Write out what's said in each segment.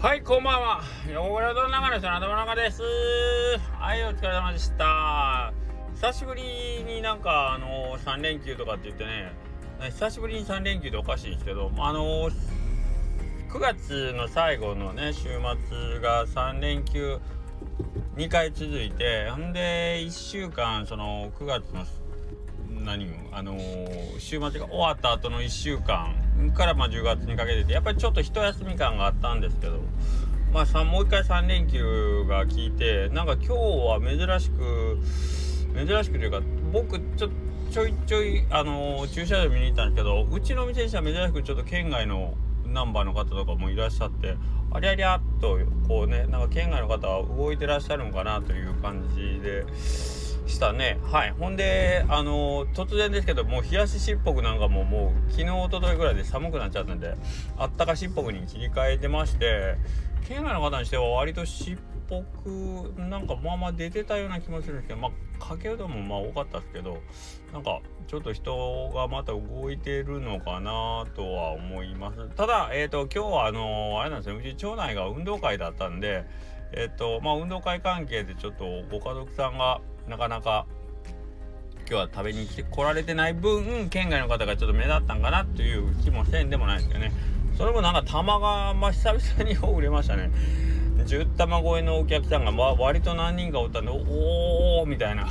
はい、こんばんは。横倉の中の人の頭の中です。はい、お疲れ様でした。久しぶりになんか、あのー、3連休とかって言ってね、久しぶりに3連休でおかしいんですけど、あのー、9月の最後のね、週末が3連休2回続いて、ほんで、1週間、その9月の何あのー、週末が終わった後の1週間からまあ10月にかけててやっぱりちょっと一休み感があったんですけどまあもう一回3連休が効いてなんか今日は珍しく珍しくというか僕ちょちょいちょいあのー、駐車場見に行ったんですけどうちの店にしては珍しくちょっと県外のナンバーの方とかもいらっしゃってありゃりゃっとこうねなんか県外の方は動いてらっしゃるのかなという感じで。したね。はい。ほんであの突然ですけどもう冷やししっぽくなんかももう昨日おとといぐらいで寒くなっちゃったんであったかしっぽくに切り替えてまして県外の方にしては割としっぽくなんかまあまあ出てたような気もするんですけどまあかけうどんもまあ多かったですけどなんかちょっと人がまた動いてるのかなとは思います。ただえっ、ー、と今日はあのあれなんですよ。うち町内が運動会だったんでえっ、とまあ運動会関係でちょっとご家族さんがなかなか今日は食べに来て来られてない分県外の方がちょっと目立ったんかなという気もせんでもないですよね。それもなんか玉がまあ久々に売れましたね。10玉超えのお客さんが、まあ、割と何人かおったんでおおみたいな。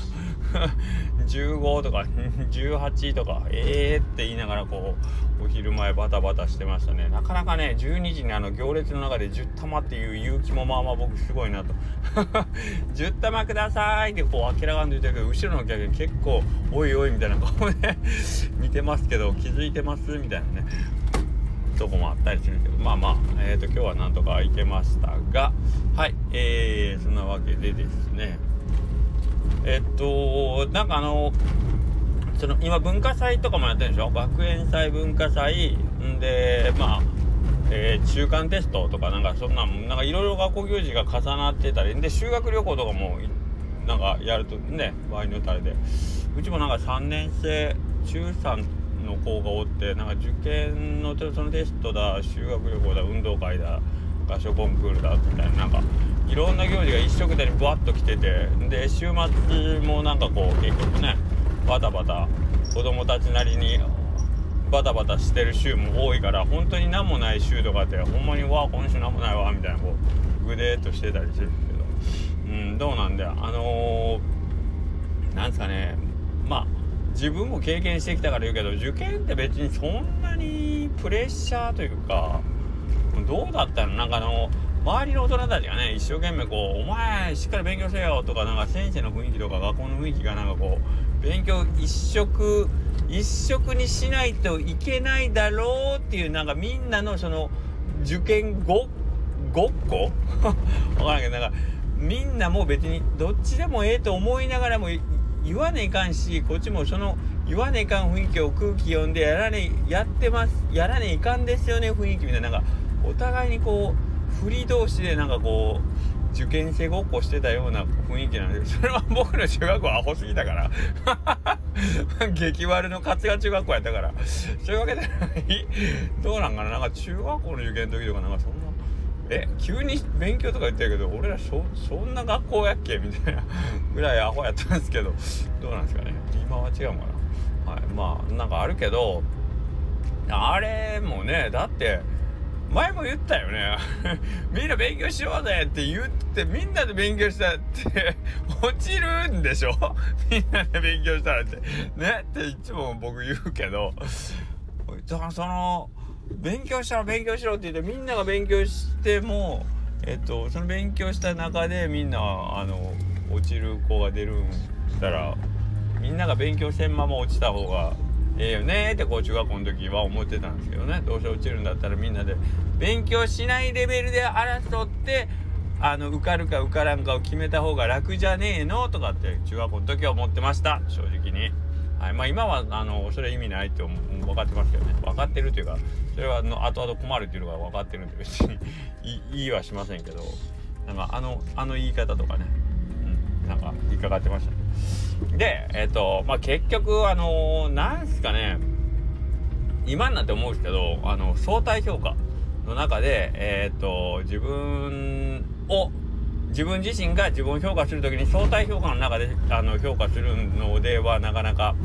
15とか 18とかええー、って言いながらこうお昼前バタバタしてましたね。なかなかね12時にあの行列の中で10玉っていう勇気もまあまあ僕すごいなと。10玉くださいってこう明らかに言ってるけど後ろのお客結構おいおいみたいな顔 で見てますけど気づいてますみたいなね。とこもあったりするけどまあまあえっ、ー、と今日はなんとか行けましたがはいえー、そんなわけでですね。えっとなんかあのその今文化祭とかもやってるでしょ？学園祭文化祭。んでまあえー、中間テストとかなんかそんななんかいろいろ学校行事が重なってたり。で修学旅行とかもなんかやるとね場合によってあれで。うちもなんか3年生中3の子がおってなんか受験のそのテストだ修学旅行だ運動会だ合唱コンクールだみたいななんかいろんな行事が一色でブワッと来ててで週末もなんかこう結局ねバタバタ子供たちなりにバタバタしてる週も多いから本当に何もない週とかってほんまに「わあ今週何もないわ」みたいなこうグデーっとしてたりするけど。うんどうなんだよ。あのー、なんですかね。まあ自分も経験してきたから言うけど受験って別にそんなにプレッシャーというかどうだったの？なんかあの周りの大人たちがね一生懸命こう「お前しっかり勉強せよ」とかなんか先生の雰囲気とか学校の雰囲気がなんかこう勉強一色一色にしないといけないだろうっていうなんかみんなのその受験ごごっこ？分からんけどなんかみんなもう別にどっちでもええと思いながらも言わねえかんしこっちもその言わねえかん雰囲気を空気読んでやらねやってますやらねえかんですよね雰囲気みたいななんかお互いにこう振り同士でなんかこう受験生ごっこしてたような雰囲気なんで それは僕の中学校アホすぎたから。激悪の勝が中学校やったから。そういうわけでどうなんかな？なんか中学校の受験の時とかなんかそんな。え急に勉強とか言ってるけど俺らそんな学校やっけ？みたいな。ぐらいアホやったんですけど。どうなんですかね？今は違うかな？はい。まあなんかあるけどあれもねだって前も言ったよね。みんな勉強しようぜって言ってみんなで勉強したって 落ちるんでしょ？みんなで勉強したらって。ね？っていつも僕言うけど。だからその勉強したら勉強しろって言ってみんなが勉強してもえっとその勉強した中でみんなあの落ちる子が出るんしたらみんなが勉強せんまま落ちた方がええよねってこう中学校の時は思ってたんですけどね。どうせ落ちるんだったらみんなで勉強しないレベルで争ってあの受かるか受からんかを決めた方が楽じゃねえのとかって中学校の時は思ってました。正直に。はい。まあ、今はあのそれ意味ないって分かってますけどね。分かってるというかそれはの後々困るっていうのが分かってるんで別に 言いはしませんけど。なんかあのあの言い方とかね、うん、なんか引っかかってました。ね。で、えっ、ー、と、まあ、結局、あのー、なんすかね、今になって思うんですけど、あの、相対評価の中で、えーと、自分を自分自身が自分を評価する時に相対評価の中であの評価するのではなかなか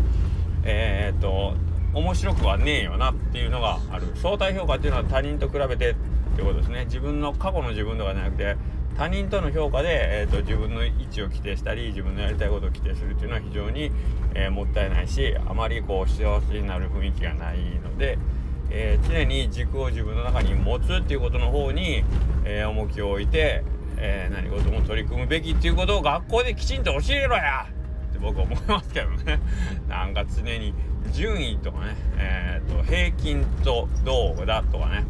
えっ、と面白くはねえよなっていうのがある。相対評価っていうのは他人と比べてってことですね。自分の過去の自分とかじゃなくて他人との評価で、えーと、自分の位置を規定したり自分のやりたいことを規定するっていうのは非常に、えー、もったいないしあまりこう幸せになる雰囲気がないので、えー、常に軸を自分の中に持つっていうことの方に、えー、重きを置いて、え何事も取り組むべきっていうことを学校できちんと教えろやって僕は思いますけどね。なんか常に順位とかね、えーと、平均とどうだとかね、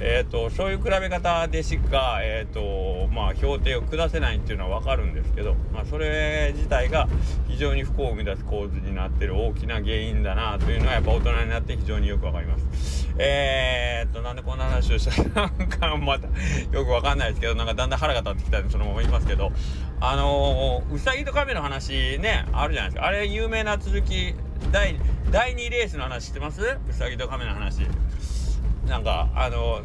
えーと、そういう比べ方でしか、えーとまあ、評定を下せないっていうのは分かるんですけど、まあ、それ自体が非常に不幸を生み出す構図になってる大きな原因だなというのはやっぱ大人になって非常によく分かります。えーとなんでこんな話をしたのかまたよく分かんないですけどなんかだんだん腹が立ってきたんでそのまま言いますけどあのー、うさぎと亀の話ねあるじゃないですかあれ有名な続き第第2レースの話知ってます？うさぎと亀の話。なんかあの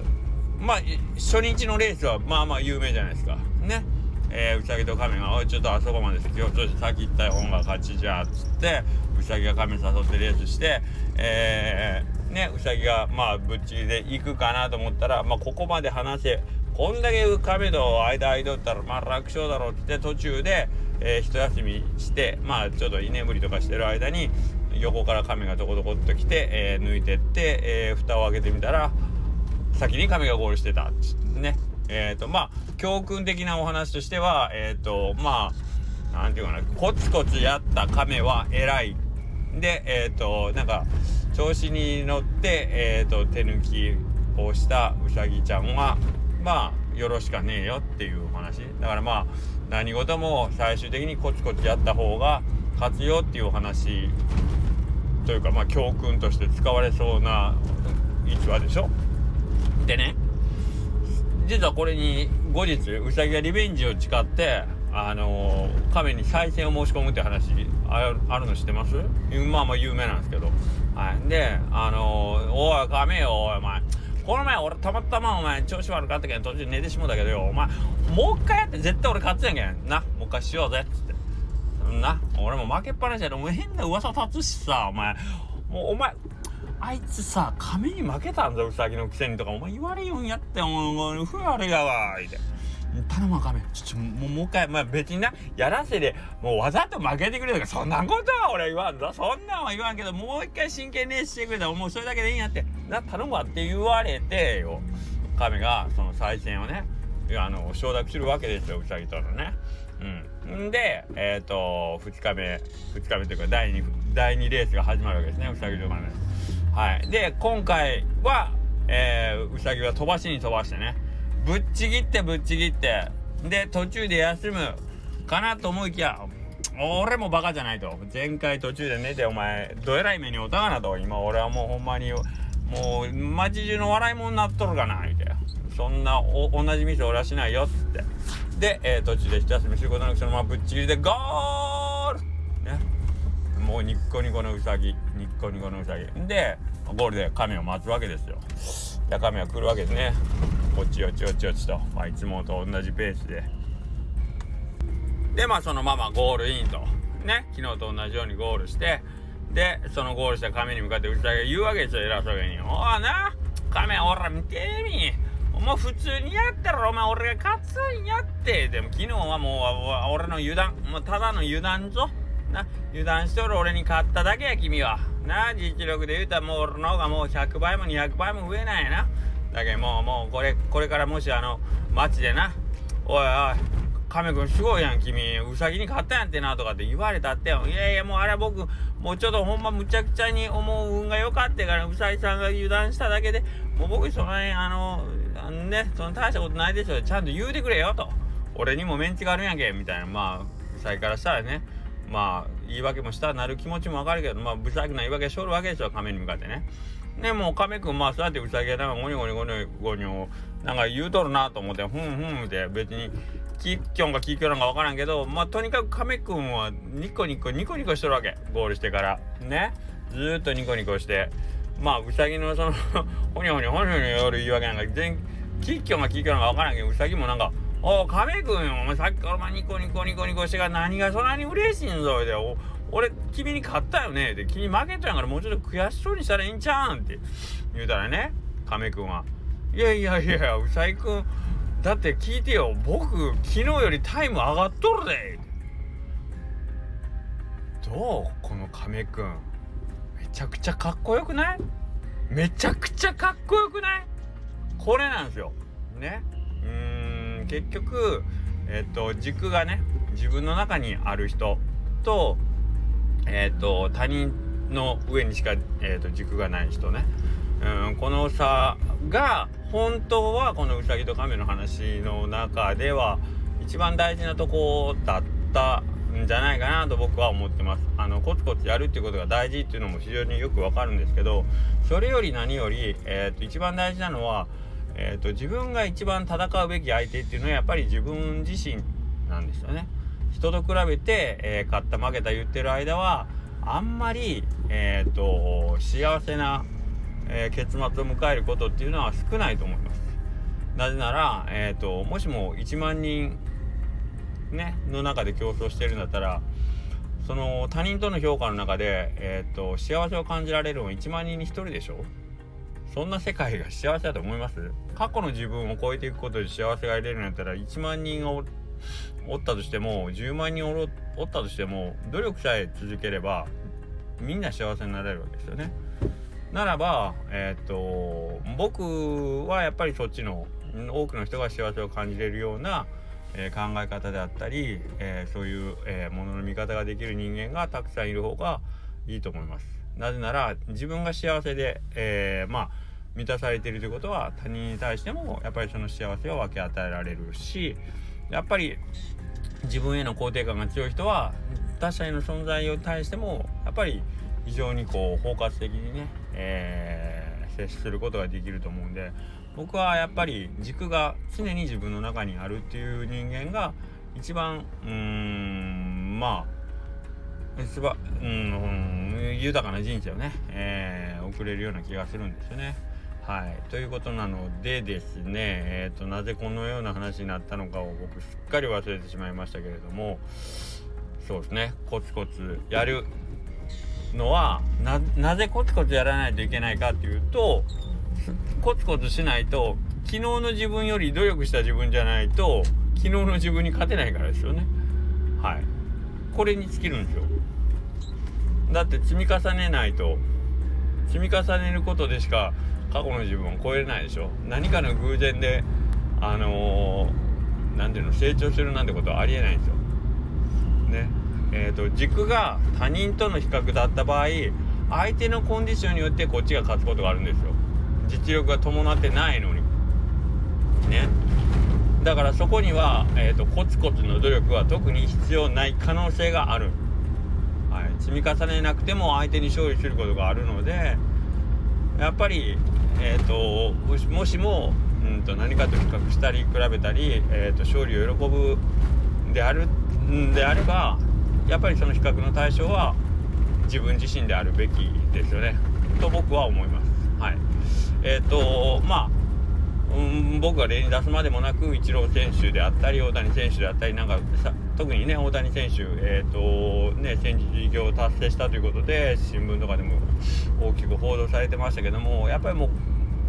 まあ初日のレースはまあまあ有名じゃないですか。ね。えー、うさぎと亀が「おいちょっとあそこまで先をとして先行った方が勝ちじゃ」っつってうさぎが亀誘ってレースしてえー、ねうさぎがまあぶっちりで行くかなと思ったらまあここまで話せこんだけ亀と間間ったらまあ楽勝だろうって途中で、えー、一休みしてまあちょっと居眠りとかしてる間に横から亀がどこどこっと来て、えー、抜いてって、えー、蓋を開けてみたら先に亀がゴールしてたね。えっ、ー、とまあ教訓的なお話としてはえっ、とまあなんていうかなコツコツやった亀は偉い。でえっ、となんか調子に乗って、えーと、手抜きをしたうさぎちゃんはまあよろしかねえよっていうお話。だからまあ何事も最終的にコツコツやった方が勝つよっていうお話というかまあ教訓として使われそうな逸話でしょ？でね実はこれに後日ウサギがリベンジを誓ってあのー、亀に再選を申し込むって話あるの知ってます？まあまあ有名なんですけど。はい。であのー、おい亀よお前この前俺たまたまお前調子悪かったけん途中寝てしもうたけどよお前もう一回やって絶対俺勝つやんけん。なもう一回しようぜっつって。な。俺も負けっぱなしやでお前変な噂立つしさお前。もうお前あいつさ亀に負けたんだウサギのくせにとかお前言われよんやってお前ふわれやわいて。頼む亀ちょちょもうもう一回まあ別になやらせでもうわざと負けてくれとかそんなことは俺言わんぞ。そんなんは言わんけどもう一回真剣にしてくれたらもうそれだけでいいんやって。な頼むわって言われてよ。亀がその再戦をねあの承諾するわけですよウサギとのね。うん。でえっ、ー、と2日目2日目というか第 2, 第2レースが始まるわけですねうさぎとかねはい。で今回はえー、うさぎは飛ばしに飛ばしてね。ぶっちぎってぶっちぎって。で途中で休むかなと思いきや俺もバカじゃないと。前回途中で寝てお前どえらい目におたがなと。今俺はもうほんまにもう街中の笑い物になっとるかなみたいなそんなお同じミス俺はしないよっつって。で、えー、途中で一休みすることなくそのままぶっちぎりでゴール!ね。もうニッコニコのうさぎニッコニコのうさぎでゴールで亀を待つわけですよ。で亀は来るわけですね。こっちよちよちよちと、まあ、いつもと同じペースで。でまあそのままゴールインと。ね。昨日と同じようにゴールして。でそのゴールした亀に向かってうさぎが言うわけですよ偉そうに「おいな亀おら見てみ。お前普通にやったらお前俺が勝つんやって。でも昨日はもう俺の油断もうただの油断ぞ。な油断しとる俺に勝っただけや君は。な実力で言うたらもう俺の方がもう100倍も200倍も上なんやな。だけどもうもうこれこれからもしあの街でな。おいおい亀くんすごいやん君。ウサギに勝ったやんってなとかって言われたっていやいやもうあれ僕もうちょっとほんまむちゃくちゃに思う運が良かったからウサギさんが油断しただけで。もう僕その辺あのねその大したことないでしょちゃんと言うてくれよと。俺にもメンチがあるんやけみたいな。まあブサイからしたらね。まあ言い訳もしたなる気持ちもわかるけどまあブサイクな言い訳しょるわけですよ亀に向かってね。でもう亀くんまあそうやってウサギがなんかゴニョゴニョゴニョゴニョなんか言うとるなと思ってふんふんって別にキッキョンかキッキョなんかわからんけどまあとにかく亀くんはニコニコニコニコしとるわけ。ゴールしてから。ね。ずっとニコニコして。まあうさぎのそのほにょほにょほにょほにょ夜言い訳なんか全キッキョンがキッキョンが分からんけどウサギもなんか「おお亀くんお前さっきからニコニコニコニコしてが何がそんなに嬉しいんぞ」で「俺君に勝ったよね」で「君負けたんやからもうちょっと悔しそうにしたらいいんちゃうん」って。言うたらね亀くんは「いやいやいやウサギくんだって聞いてよ。僕昨日よりタイム上がっとるで」どう？この亀くんめちゃくちゃかっこよくない？めちゃくちゃかっこよくない？これなんですよ。ね。うーん結局えっ、と軸がね自分の中にある人とえっ、と他人の上にしか、えーと、軸がない人ね。うんこの差が本当はこのうさぎと亀の話の中では一番大事なとこだったんじゃないかなと僕は思ってますあのコツコツやるっていうことが大事っていうのも非常によくわかるんですけどそれより何より、えーと、一番大事なのは、えーと、自分が一番戦うべき相手っていうのはやっぱり自分自身なんですよね。人と比べて、えー、勝った負けた言ってる間はあんまり、えーと、幸せな、えー、結末を迎えることっていうのは少ないと思います。なぜなら、えーともしも1万人ねの中で競争してるんだったらその他人との評価の中で、えーと、幸せを感じられるのは1万人に1人でしょ。そんな世界が幸せだと思います？過去の自分を超えていくことで幸せが得れるんだったら1万人がおったとしても10万人おおったとしても努力さえ続ければみんな幸せになれるわけですよね。ならば、えっ、と僕はやっぱりそっちの多くの人が幸せを感じれるようなえー、考え方であったり、えー、そういう、え、ものの見方ができる人間がたくさんいる方がいいと思います。なぜなら自分が幸せで、えまあ満たされているということは他人に対してもやっぱりその幸せを分け与えられるしやっぱり自分への肯定感が強い人は他者への存在に対してもやっぱり非常にこう包括的にね、えー、接することができると思うんで僕はやっぱり軸が常に自分の中にあるっていう人間が一番うーんまあ一番うん豊かな人生をね、えー、送れるような気がするんですよね。はい、ということなのでですね、えーと、なぜこのような話になったのかを僕すっかり忘れてしまいましたけれどもそうですね。コツコツやるのはなぜコツコツやらないといけないかっていうとコツコツしないと昨日の自分より努力した自分じゃないと昨日の自分に勝てないからですよね。はい。これに尽きるんですよ。だって積み重ねないと積み重ねることでしか過去の自分を超えれないでしょ。何かの偶然であの何、ー、ていうの成長するなんてことはありえないんですよ。ね。えーと、軸が他人との比較だった場合相手のコンディションによってこっちが勝つことがあるんですよ。実力が伴ってないのに。ね。だからそこには、えーと、コツコツの努力は特に必要ない可能性がある、はい、積み重ねなくても相手に勝利することがあるのでやっぱり、えーと、もしも、うんと、何かと比較したり比べたり、えーと、勝利を喜ぶであるんであればやっぱりその比較の対象は自分自身であるべきですよね。と僕は思います。はい。えっ、ー、とまあうん、僕が例に出すまでもなくイチロー選手であったり大谷選手であったりなんか特にね大谷選手、えーとね、戦時事業を達成したということで新聞とかでも大きく報道されてましたけどもやっぱりもう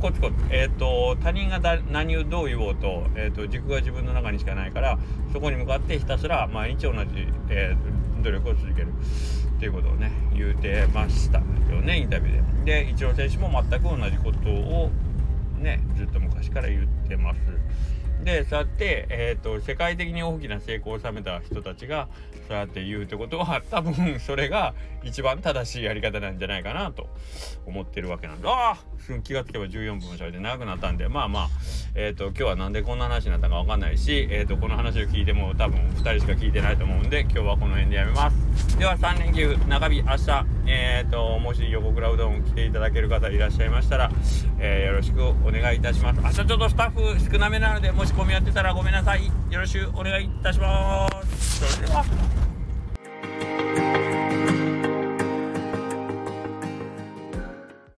コツコツ、えーと、他人が何をどう言おうと,、えーと、軸が自分の中にしかないからそこに向かってひたすら毎日同じ、えー、努力を続けるっていうことをね言うてましたよねインタビューで。でイチロー選手も全く同じことをねずっと昔から言ってます。でそうやって、えーと、世界的に大きな成功を収めた人たちがそうやって言うってことは多分それが一番正しいやり方なんじゃないかなと思ってるわけなんで。ああ気がつけば14分も喋って長くなったんで。まあまあえ、ー、と今日は何でこんな話になったか分かんないし、えーと、この話を聞いても多分2人しか聞いてないと思うんで今日はこの辺でやめます。では3連休中日明日えっ、ー、ともし横倉うどん来ていただける方いらっしゃいましたら、えー、よろしくお願いいたします。明日ちょっとスタッフ少なめなので仕込みやってたらごめんなさい。よろしくお願いいたします。それでは。